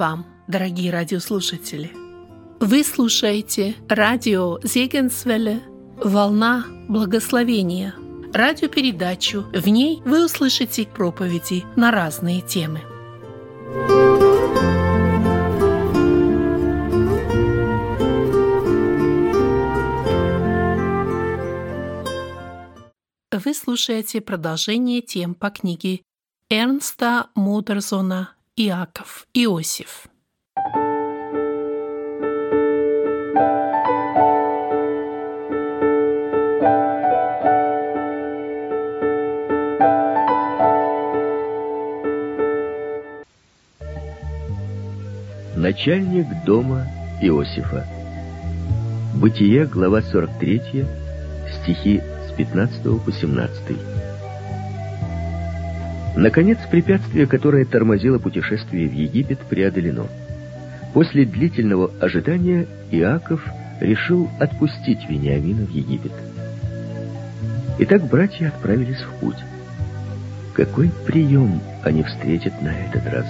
Вам, дорогие радиослушатели! Вы слушаете радио Зегенсвелле «Волна благословения» радиопередачу. В ней вы услышите проповеди на разные темы. Вы слушаете продолжение тем по книге Эрнста Мудерзона «Иаков Иосиф». Начальник дома Иосифа. Бытие, глава 43, стихи с 15 по 17. Наконец, препятствие, которое тормозило путешествие в Египет, преодолено. После длительного ожидания Иаков решил отпустить Вениамина в Египет. Итак, братья отправились в путь. Какой прием они встретят на этот раз?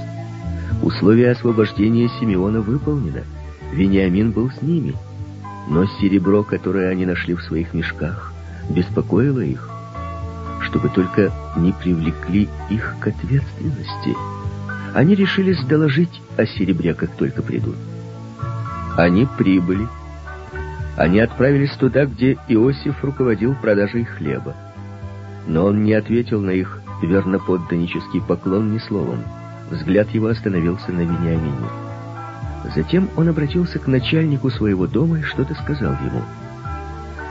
Условие освобождения Симеона выполнено. Вениамин был с ними. Но серебро, которое они нашли в своих мешках, беспокоило их, чтобы только не привлекли их к ответственности. Они решились доложить о серебре, как только придут. Они прибыли. Они отправились туда, где Иосиф руководил продажей хлеба. Но он не ответил на их верноподданнический поклон ни словом. Взгляд его остановился на Вениамине. Затем он обратился к начальнику своего дома и что-то сказал ему.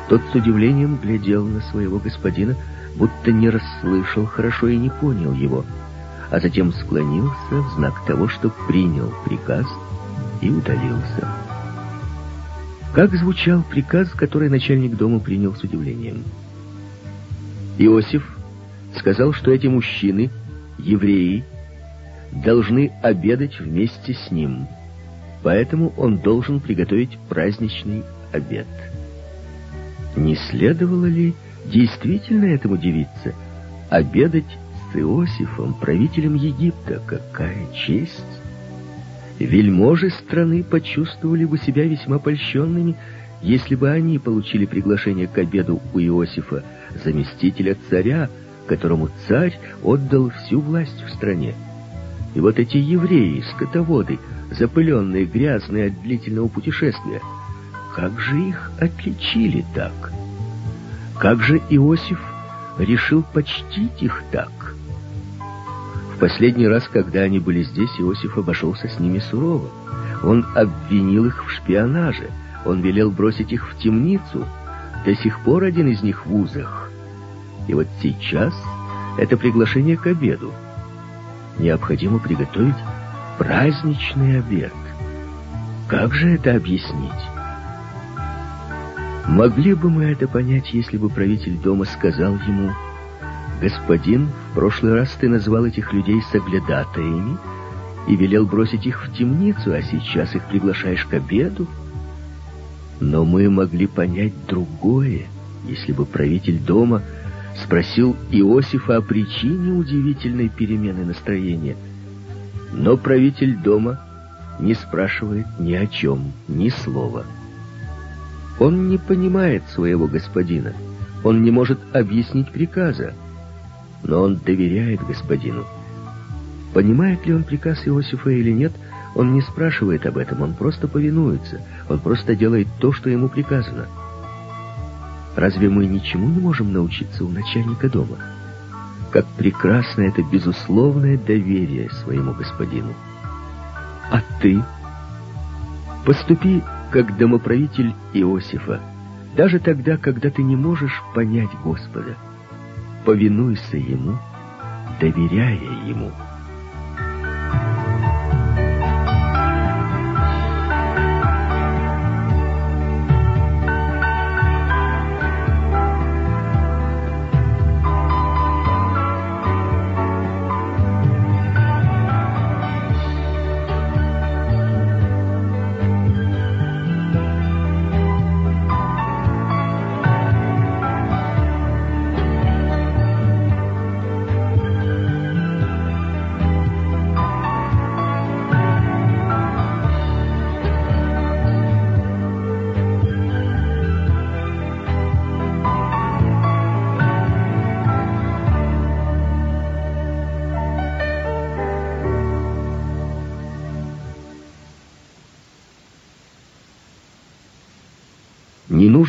Тот с удивлением глядел на своего господина, будто не расслышал хорошо и не понял его, а затем склонился в знак того, что принял приказ и удалился. Как звучал приказ, который начальник дома принял с удивлением? Иосиф сказал, что эти мужчины, евреи, должны обедать вместе с ним, поэтому он должен приготовить праздничный обед. Не следовало ли действительно этому удивиться? Обедать с Иосифом, правителем Египта, какая честь! Вельможи страны почувствовали бы себя весьма польщенными, если бы они получили приглашение к обеду у Иосифа, заместителя царя, которому царь отдал всю власть в стране. И вот эти евреи, скотоводы, запыленные, грязные от длительного путешествия, как же их отличили так? Как же Иосиф решил почтить их так? В последний раз, когда они были здесь, Иосиф обошелся с ними сурово. Он обвинил их в шпионаже. Он велел бросить их в темницу. До сих пор один из них в узах. И вот сейчас это приглашение к обеду необходимо приготовить праздничный обед. Как же это объяснить? Могли бы мы это понять, если бы правитель дома сказал ему, «Господин, в прошлый раз ты назвал этих людей соглядатаями и велел бросить их в темницу, а сейчас их приглашаешь к обеду?» Но мы могли понять другое, если бы правитель дома спросил Иосифа о причине удивительной перемены настроения. Но правитель дома не спрашивает ни о чем, ни слова. Он не понимает своего господина, он не может объяснить приказа, но он доверяет господину. Понимает ли он приказ Иосифа или нет, он не спрашивает об этом, он просто повинуется, он просто делает то, что ему приказано. Разве мы ничему не можем научиться у начальника дома? Как прекрасно это безусловное доверие своему господину. А ты? Поступи, как домоправитель Иосифа, даже тогда, когда ты не можешь понять Господа. Повинуйся Ему, доверяя Ему.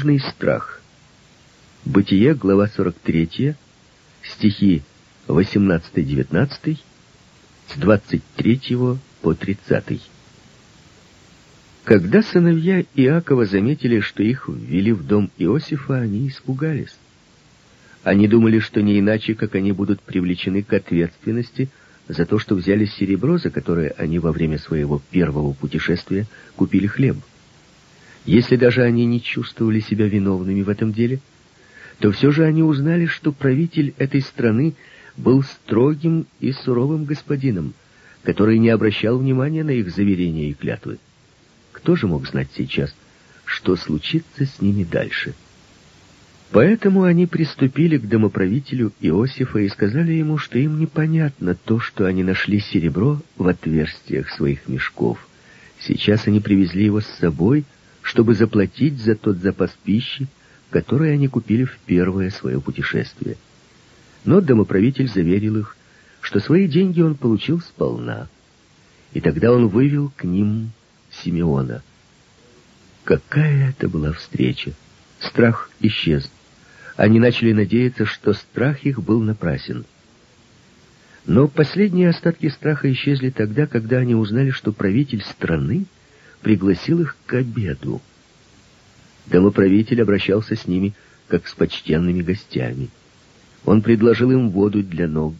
Ненужный страх. Бытие, глава 43, стихи 18-19, с 23 по 30. Когда сыновья Иакова заметили, что их ввели в дом Иосифа, они испугались. Они думали, что не иначе, как они будут привлечены к ответственности за то, что взяли серебро, за которое они во время своего первого путешествия купили хлеб. Если даже они не чувствовали себя виновными в этом деле, то все же они узнали, что правитель этой страны был строгим и суровым господином, который не обращал внимания на их заверения и клятвы. Кто же мог знать сейчас, что случится с ними дальше? Поэтому они приступили к домоправителю Иосифа и сказали ему, что им непонятно то, что они нашли серебро в отверстиях своих мешков. Сейчас они привезли его с собой, чтобы заплатить за тот запас пищи, который они купили в первое свое путешествие. Но домоправитель заверил их, что свои деньги он получил сполна. И тогда он вывел к ним Симеона. Какая это была встреча! Страх исчез. Они начали надеяться, что страх их был напрасен. Но последние остатки страха исчезли тогда, когда они узнали, что правитель страны пригласил их к обеду. Домоправитель обращался с ними, как с почтенными гостями. Он предложил им воду для ног,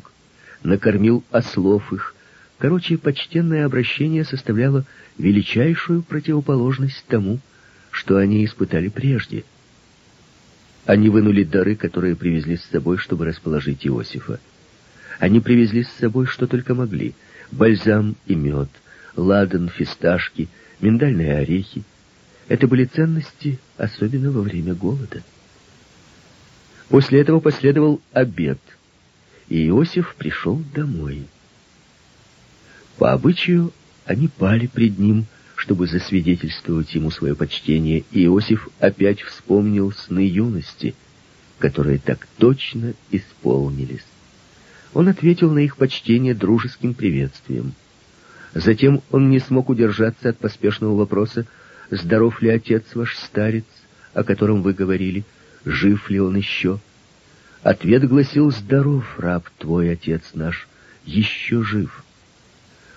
накормил ослов их. Короче, почтенное обращение составляло величайшую противоположность тому, что они испытали прежде. Они вынули дары, которые привезли с собой, чтобы расположить Иосифа. Они привезли с собой что только могли. Бальзам и мед, ладан, фисташки, миндальные орехи. Это были ценности, особенно во время голода. После этого последовал обед, и Иосиф пришел домой. По обычаю они пали пред ним, чтобы засвидетельствовать ему свое почтение, и Иосиф опять вспомнил сны юности, которые так точно исполнились. Он ответил на их почтение дружеским приветствием. Затем он не смог удержаться от поспешного вопроса, здоров ли отец ваш старец, о котором вы говорили, жив ли он еще? Ответ гласил, здоров, раб твой, отец наш, еще жив.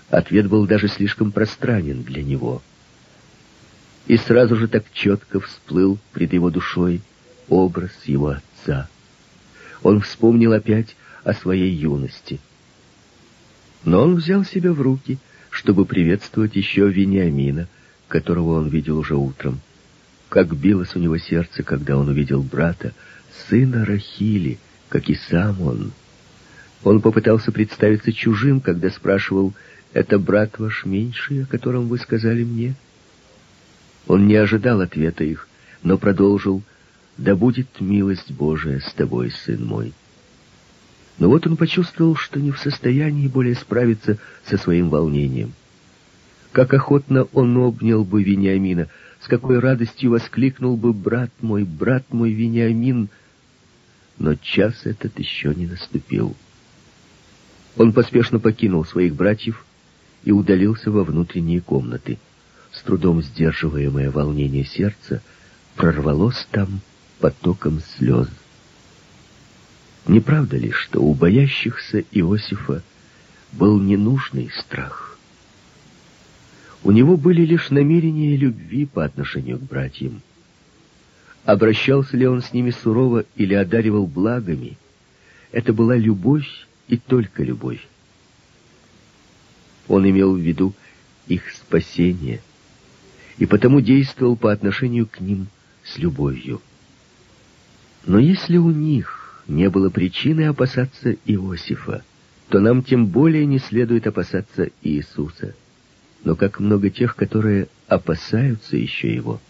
Ответ был даже слишком пространен для него. И сразу же так четко всплыл пред его душой образ его отца. Он вспомнил опять о своей юности. Но он взял себя в руки, чтобы приветствовать еще Вениамина, которого он видел уже утром. Как билось у него сердце, когда он увидел брата, сына Рахили, как и сам он. Он попытался представиться чужим, когда спрашивал, «Это брат ваш меньший, о котором вы сказали мне?» Он не ожидал ответа их, но продолжил, «Да будет милость Божия с тобой, сын мой». Но вот он почувствовал, что не в состоянии более справиться со своим волнением. Как охотно он обнял бы Вениамина, с какой радостью воскликнул бы «Брат мой, брат мой Вениамин!» Но час этот еще не наступил. Он поспешно покинул своих братьев и удалился во внутренние комнаты. С трудом сдерживаемое волнение сердца прорвалось там потоком слез. Не правда ли, что у боящихся Иосифа был ненужный страх? У него были лишь намерения любви по отношению к братьям. Обращался ли он с ними сурово или одаривал благами, это была любовь и только любовь. Он имел в виду их спасение и потому действовал по отношению к ним с любовью. Но если у них не было причины опасаться Иосифа, то нам тем более не следует опасаться Иисуса. Но как много тех, которые опасаются еще Его.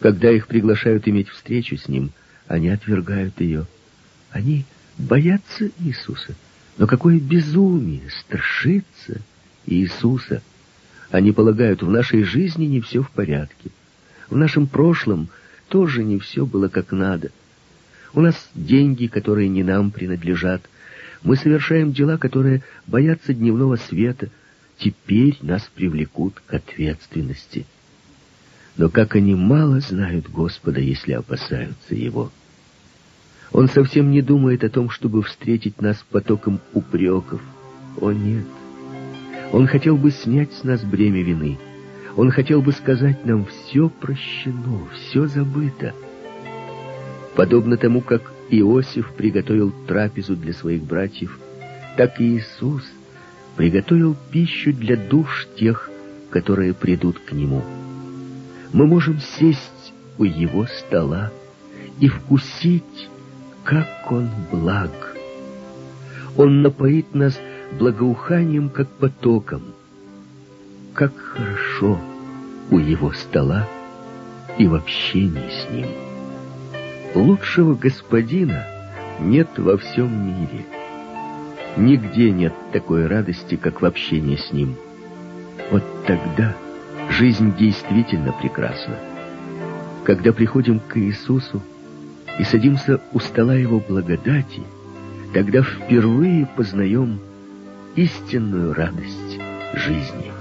Когда их приглашают иметь встречу с Ним, они отвергают ее. Они боятся Иисуса. Но какое безумие страшиться Иисуса. Они полагают, в нашей жизни не все в порядке. В нашем прошлом тоже не все было как надо. У нас деньги, которые не нам принадлежат. Мы совершаем дела, которые боятся дневного света. Теперь нас привлекут к ответственности. Но как они мало знают Господа, если опасаются Его. Он совсем не думает о том, чтобы встретить нас потоком упреков. О нет! Он хотел бы снять с нас бремя вины. Он хотел бы сказать нам, все прощено, все забыто. Подобно тому, как Иосиф приготовил трапезу для своих братьев, так и Иисус приготовил пищу для душ тех, которые придут к Нему. Мы можем сесть у Его стола и вкусить, как Он благ. Он напоит нас благоуханием, как потоком. Как хорошо у Его стола и в общении с Ним. Лучшего господина нет во всем мире. Нигде нет такой радости, как в общении с Ним. Вот тогда жизнь действительно прекрасна. Когда приходим к Иисусу и садимся у стола Его благодати, тогда впервые познаем истинную радость жизни.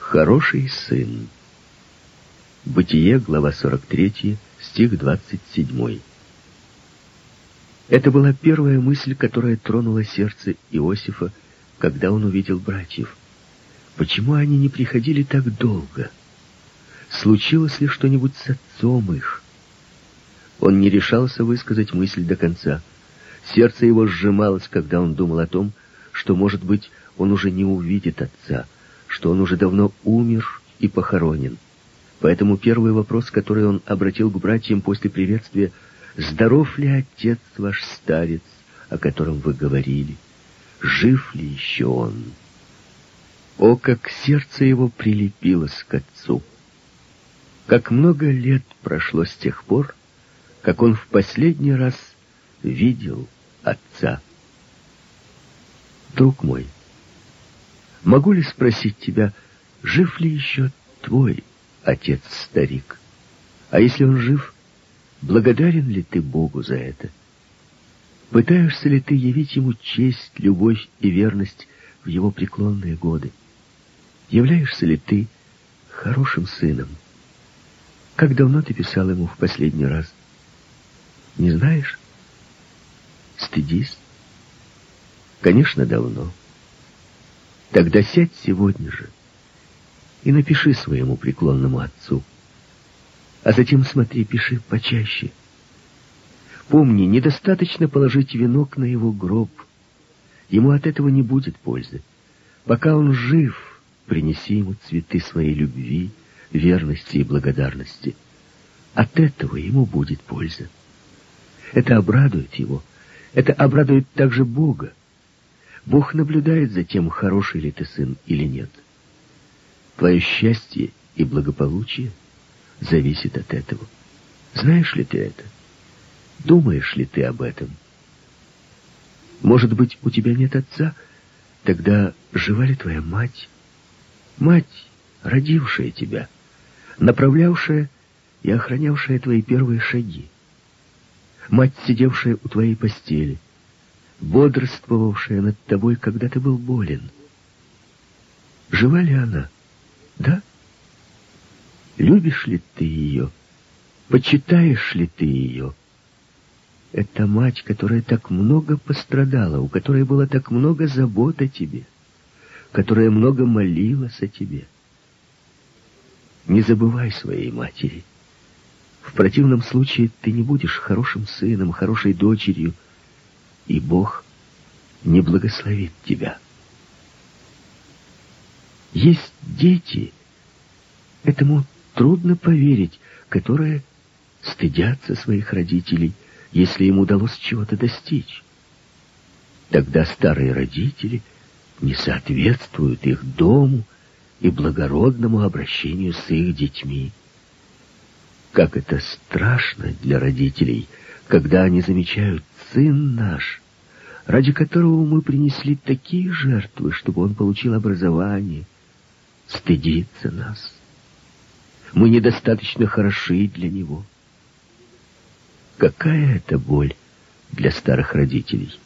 Хороший сын. Бытие, глава 43, стих 27. Это была первая мысль, которая тронула сердце Иосифа, когда он увидел братьев. Почему они не приходили так долго? Случилось ли что-нибудь с отцом их? Он не решался высказать мысль до конца. Сердце его сжималось, когда он думал о том, что, может быть, он уже не увидит отца, что он уже давно умер и похоронен. Поэтому первый вопрос, который он обратил к братьям после приветствия, «Здоров ли отец ваш старец, о котором вы говорили? Жив ли еще он?» О, как сердце его прилепилось к отцу! Как много лет прошло с тех пор, как он в последний раз видел отца. Друг мой, могу ли спросить тебя, жив ли еще твой отец-старик? А если он жив, благодарен ли ты Богу за это? Пытаешься ли ты явить ему честь, любовь и верность в его преклонные годы? Являешься ли ты хорошим сыном? Как давно ты писал ему в последний раз? Не знаешь? Стыдись? Конечно, давно. Тогда сядь сегодня же и напиши своему преклонному отцу. А затем смотри, пиши почаще. Помни, недостаточно положить венок на его гроб. Ему от этого не будет пользы. Пока он жив, принеси ему цветы своей любви, верности и благодарности. От этого ему будет польза. Это обрадует его. Это обрадует также Бога. Бог наблюдает за тем, хороший ли ты сын или нет. Твое счастье и благополучие зависит от этого. Знаешь ли ты это? Думаешь ли ты об этом? Может быть, у тебя нет отца? Тогда жива ли твоя мать? Мать, родившая тебя, направлявшая и охранявшая твои первые шаги мать, сидевшая у твоей постели, бодрствовавшая над тобой, когда ты был болен. Жива ли она? Да? Любишь ли ты ее? Почитаешь ли ты ее? Это мать, которая так много пострадала, у которой было так много забот о тебе, которая много молилась о тебе. Не забывай своей матери. В противном случае ты не будешь хорошим сыном, хорошей дочерью, и Бог не благословит тебя. Есть дети, этому трудно поверить, которые стыдятся своих родителей, если им удалось чего-то достичь. Тогда старые родители не соответствуют их дому и благородному обращению с их детьми. Как это страшно для родителей, когда они замечают «сын наш», ради которого мы принесли такие жертвы, чтобы он получил образование, стыдится нас. Мы недостаточно хороши для него. Какая это боль для старых родителей?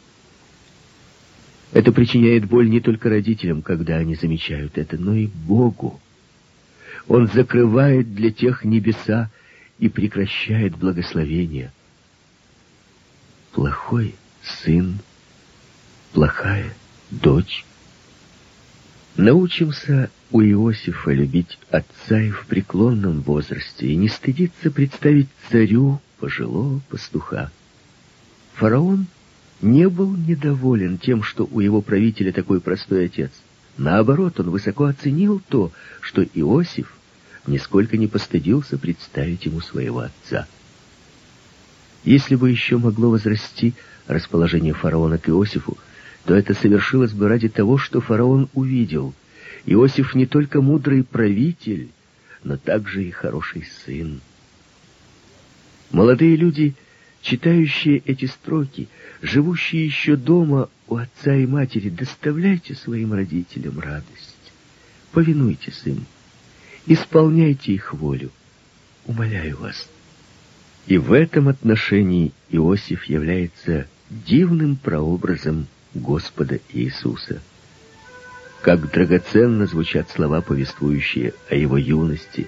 Это причиняет боль не только родителям, когда они замечают это, но и Богу. Он закрывает для тех небеса и прекращает благословение. Плохой сын, плохая дочь. Научимся у Иосифа любить отца и в преклонном возрасте и не стыдиться представить царю пожилого пастуха. Фараон не был недоволен тем, что у его правителя такой простой отец. Наоборот, он высоко оценил то, что Иосиф нисколько не постыдился представить ему своего отца. Если бы еще могло возрасти расположение фараона к Иосифу, то это совершилось бы ради того, что фараон увидел. Иосиф не только мудрый правитель, но также и хороший сын. Молодые люди, читающие эти строки, живущие еще дома у отца и матери, доставляйте своим родителям радость. Повинуйтесь им, исполняйте их волю. Умоляю вас. И в этом отношении Иосиф является дивным прообразом Господа Иисуса. Как драгоценно звучат слова, повествующие о его юности,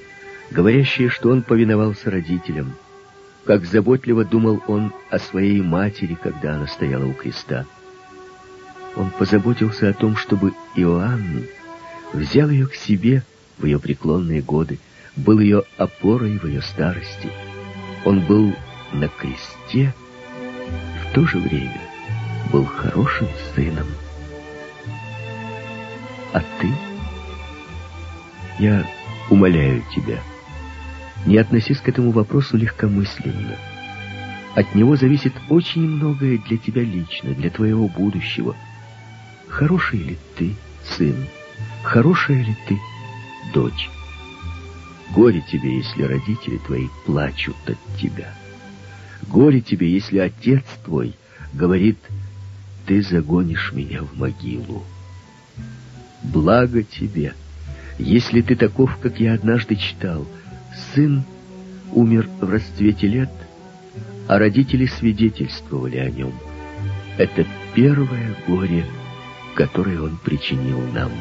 говорящие, что он повиновался родителям, как заботливо думал он о своей матери, когда она стояла у креста. Он позаботился о том, чтобы Иоанн взял ее к себе в ее преклонные годы, был ее опорой в ее старости. Он был на кресте в то же время был хорошим сыном. А ты? Я умоляю тебя, не относись к этому вопросу легкомысленно. От него зависит очень многое для тебя лично, для твоего будущего. Хороший ли ты, сын? Хорошая ли ты, дочь? Горе тебе, если родители твои плачут от тебя. Горе тебе, если отец твой говорит ты загонишь меня в могилу. Благо тебе, если ты таков, как я однажды читал. Сын умер в расцвете лет, а родители свидетельствовали о нем. Это первое горе, которое он причинил нам.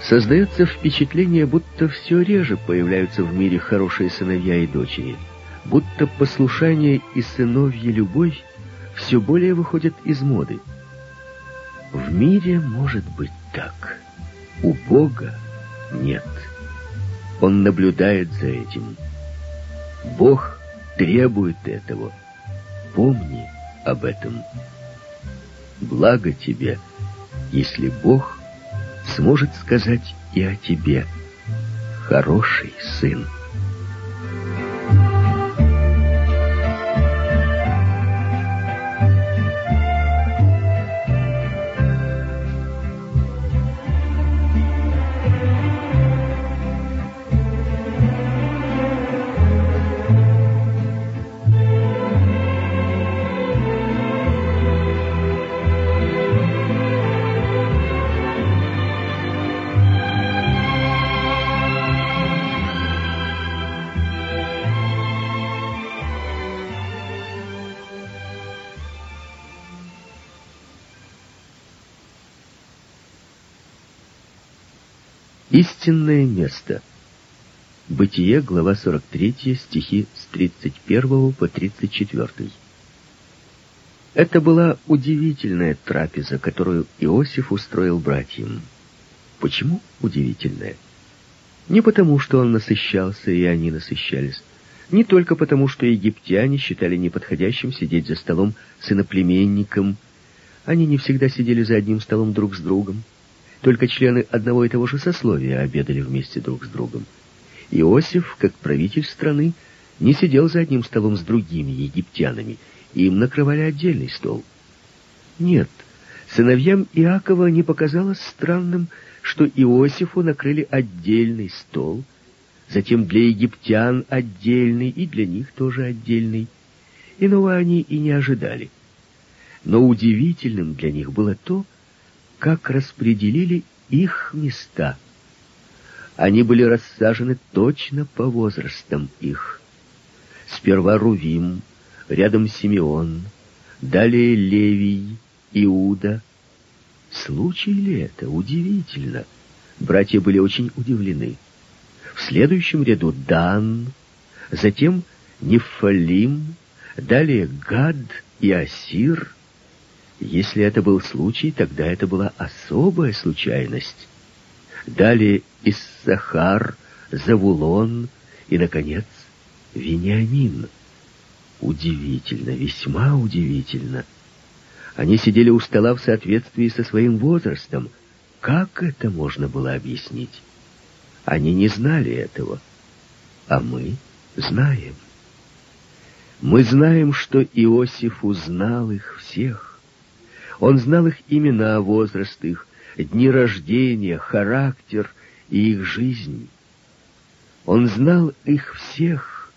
Создается впечатление, будто все реже появляются в мире хорошие сыновья и дочери, будто послушание и сыновья любовь все более выходят из моды. В мире может быть так. У Бога нет. Он наблюдает за этим. Бог требует этого. Помни об этом. Благо тебе, если Бог сможет сказать и о тебе, хороший сын. Истинное место. Бытие, глава 43, стихи с 31 по 34. Это была удивительная трапеза, которую Иосиф устроил братьям. Почему удивительная? Не потому, что он насыщался, и они насыщались. Не только потому, что египтяне считали неподходящим сидеть за столом с иноплеменником. Они не всегда сидели за одним столом друг с другом. Только члены одного и того же сословия обедали вместе друг с другом. Иосиф, как правитель страны, не сидел за одним столом с другими египтянами, им накрывали отдельный стол. Нет, сыновьям Иакова не показалось странным, что Иосифу накрыли отдельный стол, затем для египтян отдельный и для них тоже отдельный. Иного они и не ожидали. Но удивительным для них было то, как распределили их места. Они были рассажены точно по возрастам их. Сперва Рувим, рядом Симеон, далее Левий, Иуда, случай ли это? Удивительно. Братья были очень удивлены. В следующем ряду Дан, затем Нефалим, далее Гад и Асир. Если это был случай, тогда это была особая случайность. Далее Иссахар, Завулон и, наконец, Вениамин. Удивительно, весьма удивительно. Они сидели у стола в соответствии со своим возрастом. Как это можно было объяснить? Они не знали этого, а мы знаем. Мы знаем, что Иосиф узнал их всех. Он знал их имена, возраст их, дни рождения, характер и их жизнь. Он знал их всех,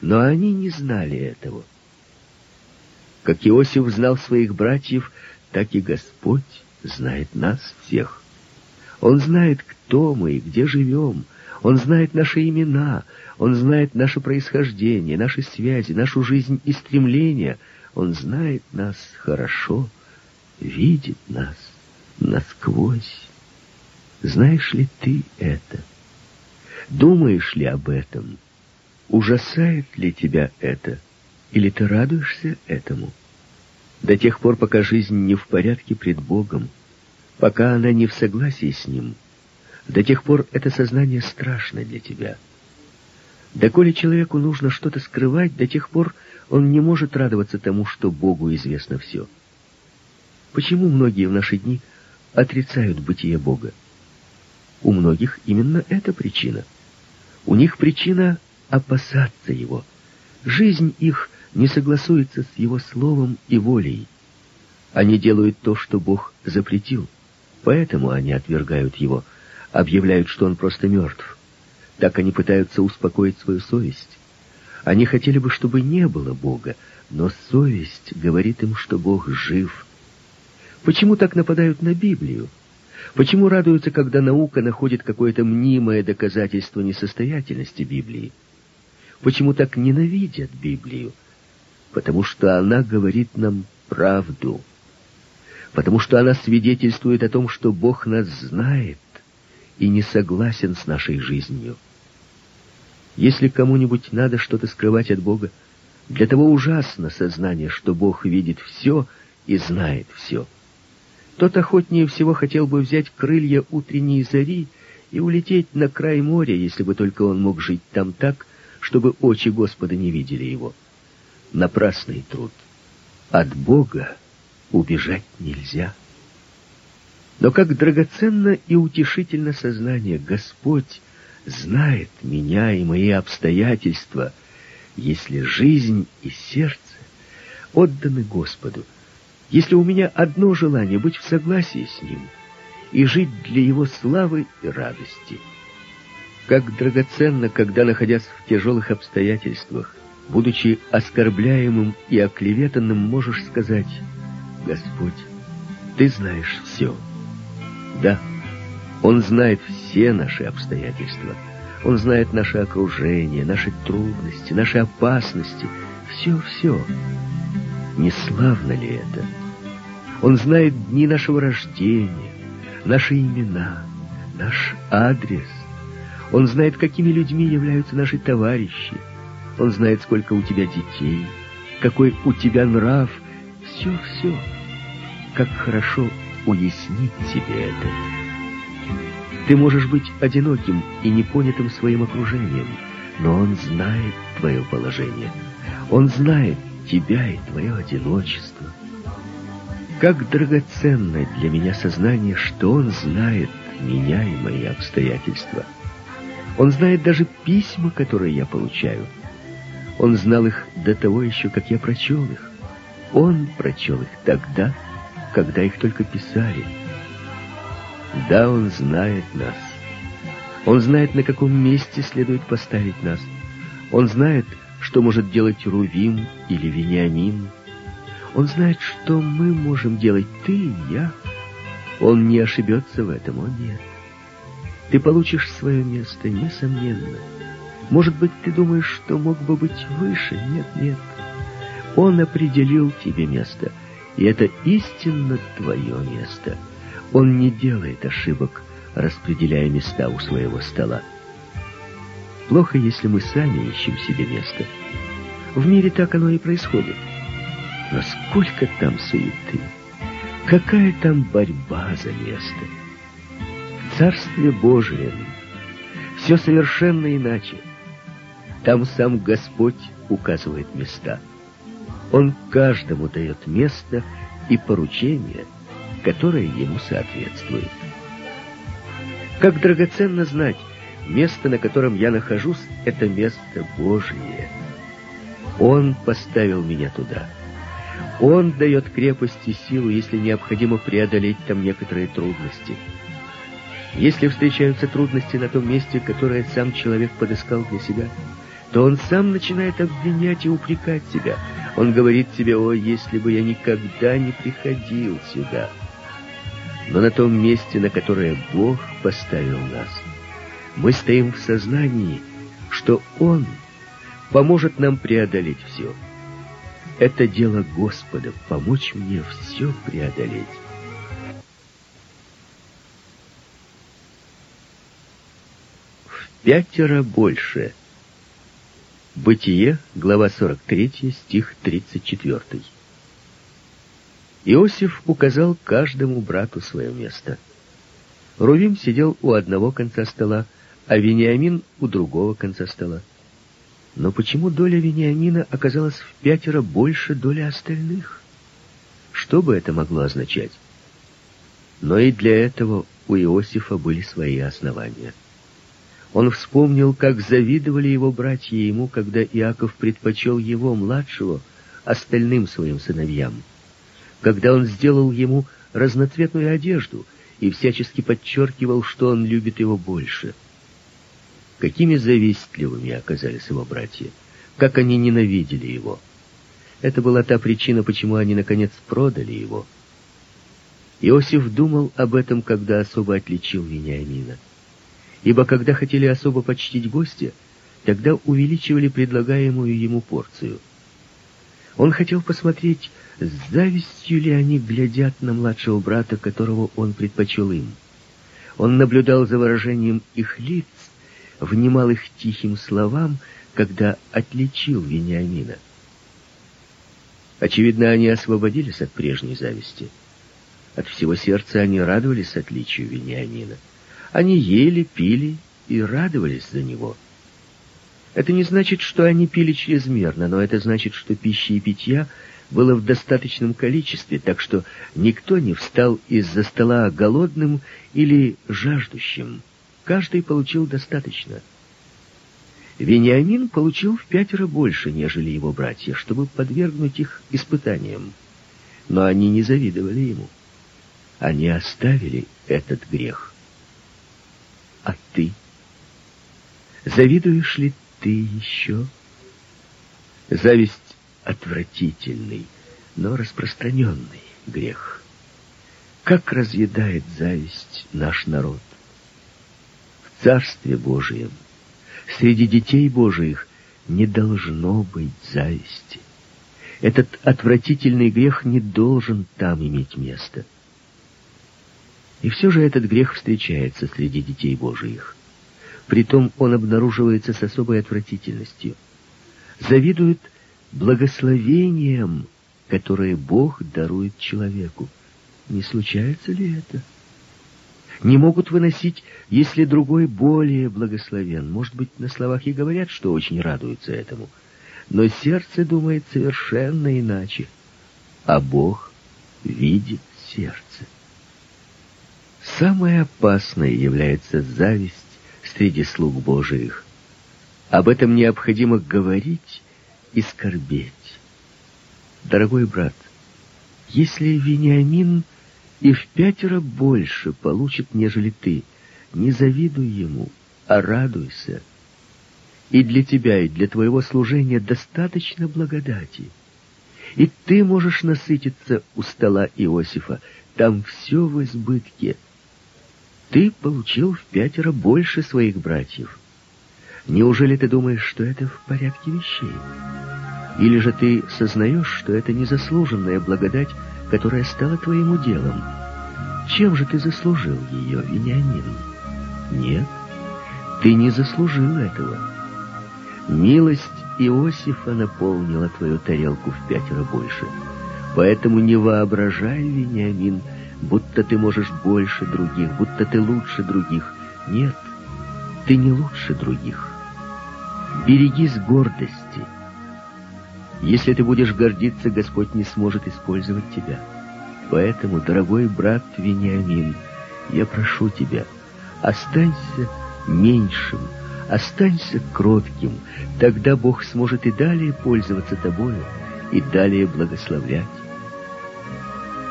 но они не знали этого. Как Иосиф знал своих братьев, так и Господь знает нас всех. Он знает, кто мы и где живем. Он знает наши имена. Он знает наше происхождение, наши связи, нашу жизнь и стремления. Он знает нас хорошо, видит нас насквозь. Знаешь ли ты это? Думаешь ли об этом? Ужасает ли тебя это? — или ты радуешься этому? До тех пор, пока жизнь не в порядке пред Богом, пока она не в согласии с Ним, до тех пор это сознание страшно для тебя. Доколе человеку нужно что-то скрывать, до тех пор он не может радоваться тому, что Богу известно все. Почему многие в наши дни отрицают бытие Бога? У многих именно эта причина. У них причина опасаться Его. Жизнь их не согласуется с его словом и волей. Они делают то, что Бог запретил, поэтому они отвергают его, объявляют, что он просто мертв. Так они пытаются успокоить свою совесть. Они хотели бы, чтобы не было Бога, но совесть говорит им, что Бог жив. Почему так нападают на Библию? Почему радуются, когда наука находит какое-то мнимое доказательство несостоятельности Библии? Почему так ненавидят Библию? потому что она говорит нам правду, потому что она свидетельствует о том, что Бог нас знает и не согласен с нашей жизнью. Если кому-нибудь надо что-то скрывать от Бога, для того ужасно сознание, что Бог видит все и знает все. Тот охотнее всего хотел бы взять крылья утренней зари и улететь на край моря, если бы только он мог жить там так, чтобы очи Господа не видели его напрасный труд. От Бога убежать нельзя. Но как драгоценно и утешительно сознание, Господь знает меня и мои обстоятельства, если жизнь и сердце отданы Господу, если у меня одно желание быть в согласии с Ним и жить для Его славы и радости. Как драгоценно, когда, находясь в тяжелых обстоятельствах, будучи оскорбляемым и оклеветанным, можешь сказать, «Господь, Ты знаешь все». Да, Он знает все наши обстоятельства. Он знает наше окружение, наши трудности, наши опасности. Все-все. Не славно ли это? Он знает дни нашего рождения, наши имена, наш адрес. Он знает, какими людьми являются наши товарищи, он знает, сколько у тебя детей, какой у тебя нрав. Все-все. Как хорошо уяснить себе это. Ты можешь быть одиноким и непонятым своим окружением, но он знает твое положение. Он знает тебя и твое одиночество. Как драгоценно для меня сознание, что он знает меня и мои обстоятельства. Он знает даже письма, которые я получаю — он знал их до того еще, как я прочел их. Он прочел их тогда, когда их только писали. Да, он знает нас. Он знает, на каком месте следует поставить нас. Он знает, что может делать Рувим или Вениамин. Он знает, что мы можем делать ты и я. Он не ошибется в этом, он нет. Ты получишь свое место, несомненно. Может быть, ты думаешь, что мог бы быть выше? Нет, нет. Он определил тебе место, и это истинно твое место. Он не делает ошибок, распределяя места у своего стола. Плохо, если мы сами ищем себе место. В мире так оно и происходит. Но сколько там суеты! Какая там борьба за место! В Царстве Божием все совершенно иначе. Там сам Господь указывает места. Он каждому дает место и поручение, которое ему соответствует. Как драгоценно знать, место, на котором я нахожусь, это место Божие. Он поставил меня туда. Он дает крепость и силу, если необходимо преодолеть там некоторые трудности. Если встречаются трудности на том месте, которое сам человек подыскал для себя, то он сам начинает обвинять и упрекать себя. Он говорит себе, о, если бы я никогда не приходил сюда. Но на том месте, на которое Бог поставил нас, мы стоим в сознании, что Он поможет нам преодолеть все. Это дело Господа — помочь мне все преодолеть. В пятеро больше. Бытие, глава 43, стих 34. Иосиф указал каждому брату свое место. Рувим сидел у одного конца стола, а Вениамин у другого конца стола. Но почему доля Вениамина оказалась в пятеро больше доли остальных? Что бы это могло означать? Но и для этого у Иосифа были свои основания. Он вспомнил, как завидовали его братья ему, когда Иаков предпочел его, младшего, остальным своим сыновьям. Когда он сделал ему разноцветную одежду и всячески подчеркивал, что он любит его больше — Какими завистливыми оказались его братья, как они ненавидели его. Это была та причина, почему они, наконец, продали его. Иосиф думал об этом, когда особо отличил Вениамина. Ибо когда хотели особо почтить гостя, тогда увеличивали предлагаемую ему порцию. Он хотел посмотреть, с завистью ли они глядят на младшего брата, которого он предпочел им. Он наблюдал за выражением их лиц внимал их тихим словам, когда отличил Вениамина. Очевидно, они освободились от прежней зависти. От всего сердца они радовались отличию Вениамина. Они ели, пили и радовались за него. Это не значит, что они пили чрезмерно, но это значит, что пищи и питья было в достаточном количестве, так что никто не встал из-за стола голодным или жаждущим. Каждый получил достаточно. Вениамин получил в пятеро больше, нежели его братья, чтобы подвергнуть их испытаниям. Но они не завидовали ему. Они оставили этот грех. А ты? Завидуешь ли ты еще? Зависть — отвратительный, но распространенный грех. Как разъедает зависть наш народ? Царстве Божием, среди детей Божиих, не должно быть зависти. Этот отвратительный грех не должен там иметь место. И все же этот грех встречается среди детей Божиих. Притом он обнаруживается с особой отвратительностью. Завидуют благословением, которое Бог дарует человеку. Не случается ли это? Не могут выносить, если другой более благословен. Может быть, на словах и говорят, что очень радуются этому. Но сердце думает совершенно иначе, а Бог видит сердце. Самое опасное является зависть среди слуг Божиих. Об этом необходимо говорить и скорбеть. Дорогой брат, если Вениамин и в пятеро больше получит, нежели ты. Не завидуй ему, а радуйся. И для тебя, и для твоего служения достаточно благодати. И ты можешь насытиться у стола Иосифа. Там все в избытке. Ты получил в пятеро больше своих братьев. Неужели ты думаешь, что это в порядке вещей? Или же ты сознаешь, что это незаслуженная благодать, которая стала твоим уделом. чем же ты заслужил ее, Вениамин? Нет, ты не заслужил этого. Милость Иосифа наполнила твою тарелку в пятеро больше. Поэтому не воображай, Вениамин, будто ты можешь больше других, будто ты лучше других. Нет, ты не лучше других. Берегись гордости. Если ты будешь гордиться, Господь не сможет использовать тебя. Поэтому, дорогой брат Вениамин, я прошу тебя, останься меньшим, останься кротким, тогда Бог сможет и далее пользоваться тобою, и далее благословлять.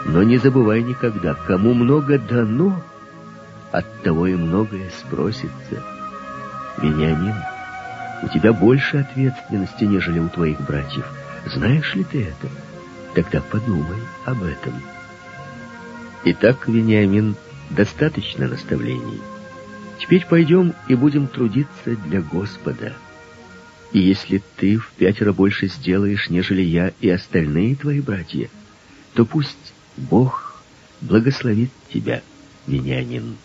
Но не забывай никогда, кому много дано, от того и многое спросится. Вениамин, у тебя больше ответственности, нежели у твоих братьев. Знаешь ли ты это? Тогда подумай об этом. Итак, Вениамин, достаточно наставлений. Теперь пойдем и будем трудиться для Господа. И если ты в пятеро больше сделаешь, нежели я и остальные твои братья, то пусть Бог благословит тебя, Вениамин.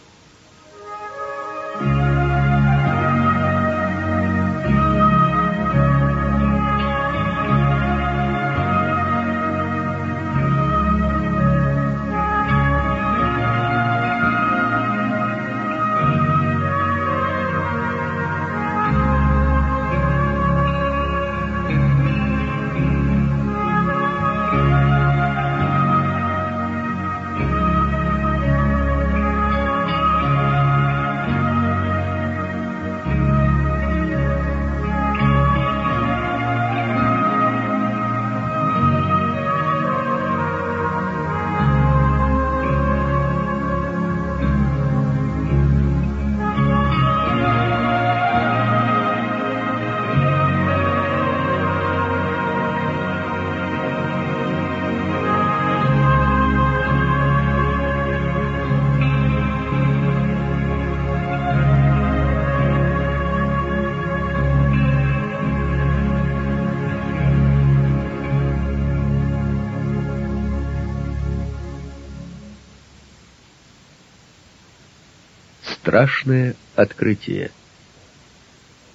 Страшное открытие.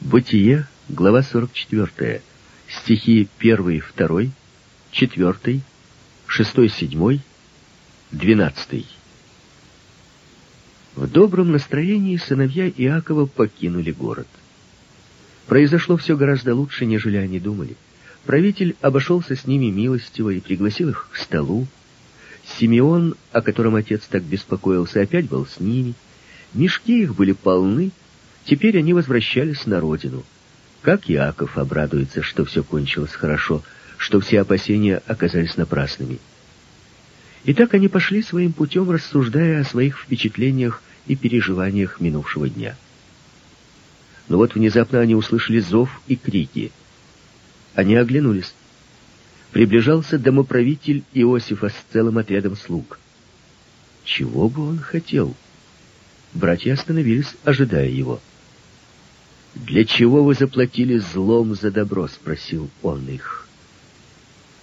Бытие, глава 44, стихи 1, 2, 4, 6, 7, 12. В добром настроении сыновья Иакова покинули город. Произошло все гораздо лучше, нежели они думали. Правитель обошелся с ними милостиво и пригласил их к столу. Симеон, о котором отец так беспокоился, опять был с ними — Мешки их были полны, теперь они возвращались на родину. Как Иаков обрадуется, что все кончилось хорошо, что все опасения оказались напрасными. И так они пошли своим путем, рассуждая о своих впечатлениях и переживаниях минувшего дня. Но вот внезапно они услышали зов и крики. Они оглянулись. Приближался домоправитель Иосифа с целым отрядом слуг. Чего бы он хотел? — Братья остановились, ожидая его. «Для чего вы заплатили злом за добро?» — спросил он их.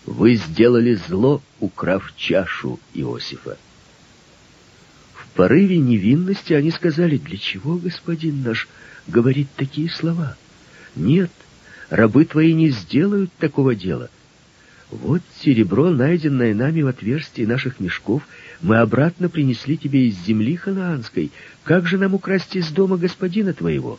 «Вы сделали зло, украв чашу Иосифа». В порыве невинности они сказали, «Для чего господин наш говорит такие слова? Нет, рабы твои не сделают такого дела. Вот серебро, найденное нами в отверстии наших мешков, мы обратно принесли тебе из земли ханаанской. Как же нам украсть из дома господина твоего?»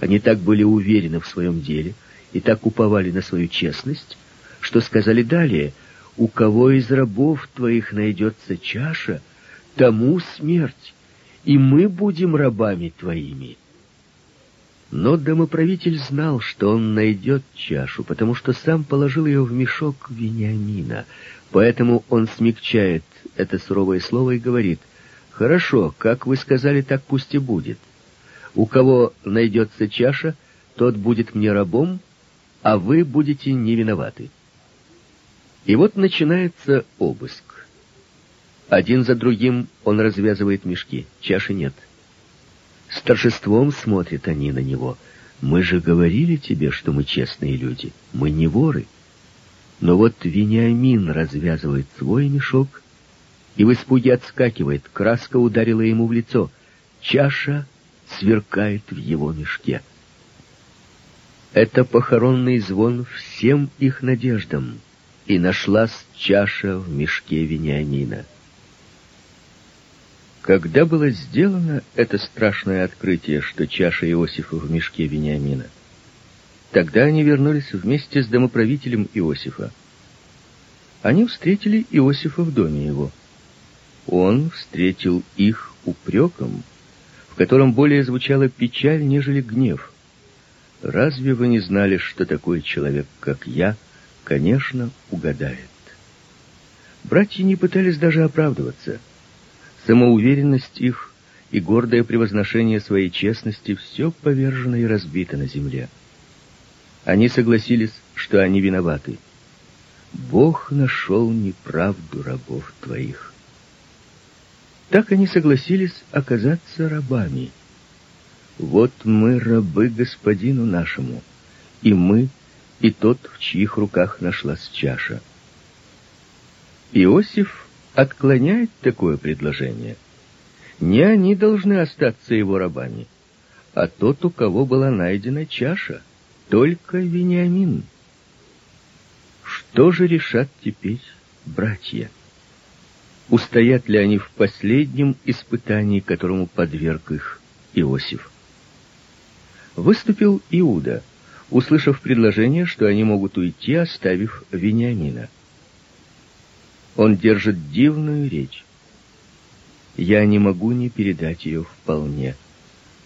Они так были уверены в своем деле и так уповали на свою честность, что сказали далее, «У кого из рабов твоих найдется чаша, тому смерть, и мы будем рабами твоими». Но домоправитель знал, что он найдет чашу, потому что сам положил ее в мешок Вениамина. Поэтому он смягчает это суровое слово и говорит, «Хорошо, как вы сказали, так пусть и будет. У кого найдется чаша, тот будет мне рабом, а вы будете не виноваты». И вот начинается обыск. Один за другим он развязывает мешки, чаши нет. — с торжеством смотрят они на него. Мы же говорили тебе, что мы честные люди. Мы не воры. Но вот Вениамин развязывает свой мешок, и в испуге отскакивает. Краска ударила ему в лицо. Чаша сверкает в его мешке. Это похоронный звон всем их надеждам, и нашлась чаша в мешке Вениамина. Когда было сделано это страшное открытие, что чаша Иосифа в мешке Вениамина, тогда они вернулись вместе с домоправителем Иосифа. Они встретили Иосифа в доме его. Он встретил их упреком, в котором более звучала печаль, нежели гнев. «Разве вы не знали, что такой человек, как я, конечно, угадает?» Братья не пытались даже оправдываться — Самоуверенность их и гордое превозношение своей честности все повержено и разбито на земле. Они согласились, что они виноваты. Бог нашел неправду рабов твоих. Так они согласились оказаться рабами. Вот мы рабы господину нашему, и мы, и тот, в чьих руках нашлась чаша. Иосиф отклоняет такое предложение. Не они должны остаться его рабами, а тот, у кого была найдена чаша, только Вениамин. Что же решат теперь братья? Устоят ли они в последнем испытании, которому подверг их Иосиф? Выступил Иуда, услышав предложение, что они могут уйти, оставив Вениамина. Он держит дивную речь. Я не могу не передать ее вполне.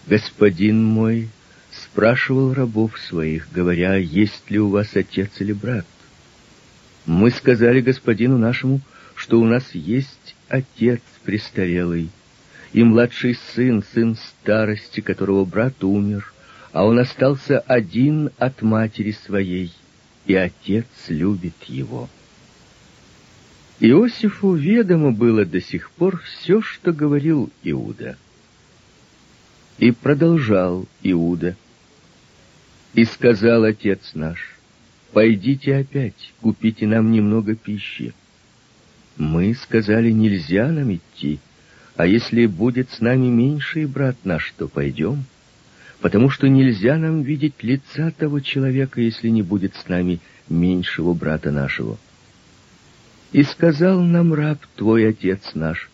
Господин мой спрашивал рабов своих, говоря, есть ли у вас отец или брат. Мы сказали господину нашему, что у нас есть отец престарелый, и младший сын, сын старости, которого брат умер, а он остался один от матери своей, и отец любит его. Иосифу ведомо было до сих пор все, что говорил Иуда. И продолжал Иуда. И сказал отец наш, пойдите опять, купите нам немного пищи. Мы сказали, нельзя нам идти, а если будет с нами меньший брат наш, то пойдем, потому что нельзя нам видеть лица того человека, если не будет с нами меньшего брата нашего. И сказал нам раб твой отец наш,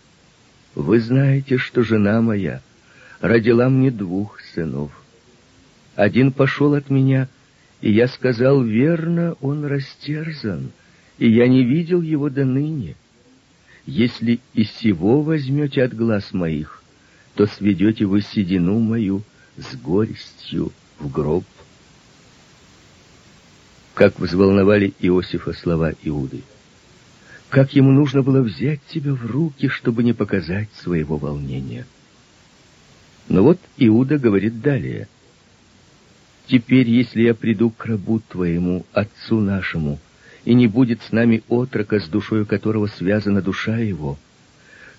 вы знаете, что жена моя родила мне двух сынов. Один пошел от меня, и я сказал, верно, он растерзан, и я не видел его до ныне. Если и сего возьмете от глаз моих, то сведете вы седину мою с горестью в гроб. Как взволновали Иосифа слова Иуды как ему нужно было взять себя в руки, чтобы не показать своего волнения. Но вот Иуда говорит далее. «Теперь, если я приду к рабу твоему, отцу нашему, и не будет с нами отрока, с душою которого связана душа его,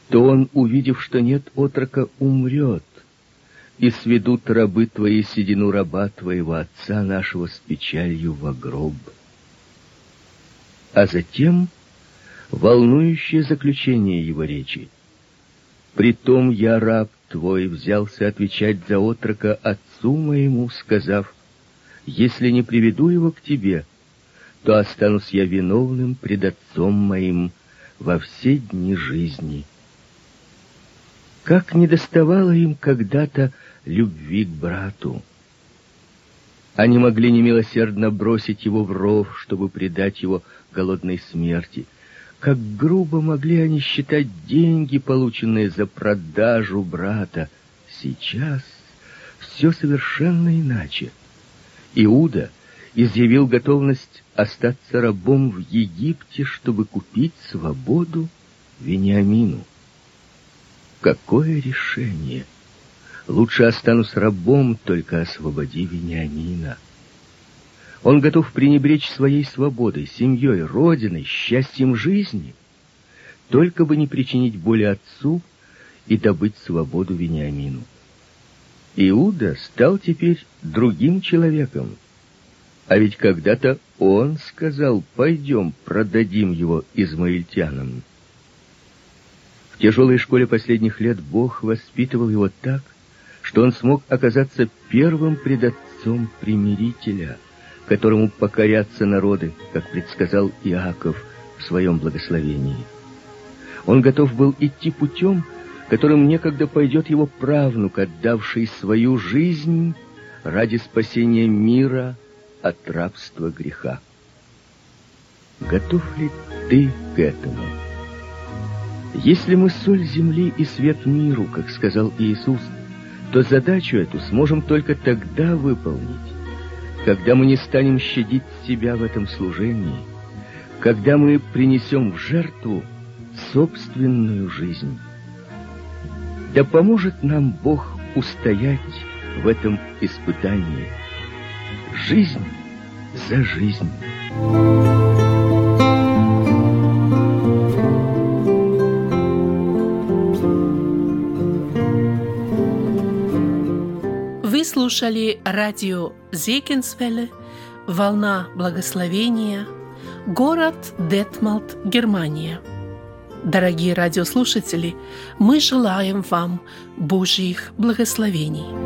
то он, увидев, что нет отрока, умрет, и сведут рабы твои седину раба твоего отца нашего с печалью во гроб». А затем волнующее заключение его речи. «Притом я, раб твой, взялся отвечать за отрока отцу моему, сказав, «Если не приведу его к тебе, то останусь я виновным пред отцом моим во все дни жизни». Как недоставало им когда-то любви к брату. Они могли немилосердно бросить его в ров, чтобы предать его голодной смерти — как грубо могли они считать деньги, полученные за продажу брата. Сейчас все совершенно иначе. Иуда изъявил готовность остаться рабом в Египте, чтобы купить свободу Вениамину. Какое решение! Лучше останусь рабом, только освободи Вениамина. Он готов пренебречь своей свободой, семьей, родиной, счастьем жизни, только бы не причинить боли отцу и добыть свободу Вениамину. Иуда стал теперь другим человеком, а ведь когда-то он сказал, пойдем продадим его измаильтянам. В тяжелой школе последних лет Бог воспитывал его так, что он смог оказаться первым предотцом примирителя, которому покорятся народы, как предсказал Иаков в своем благословении. Он готов был идти путем, которым некогда пойдет его правнук, отдавший свою жизнь ради спасения мира от рабства греха. Готов ли ты к этому? Если мы соль земли и свет миру, как сказал Иисус, то задачу эту сможем только тогда выполнить, когда мы не станем щадить себя в этом служении, когда мы принесем в жертву собственную жизнь. Да поможет нам Бог устоять в этом испытании. Жизнь за жизнь. Вы слушали радио Зекинсвелле «Волна благословения», город Детмалт, Германия. Дорогие радиослушатели, мы желаем вам Божьих благословений.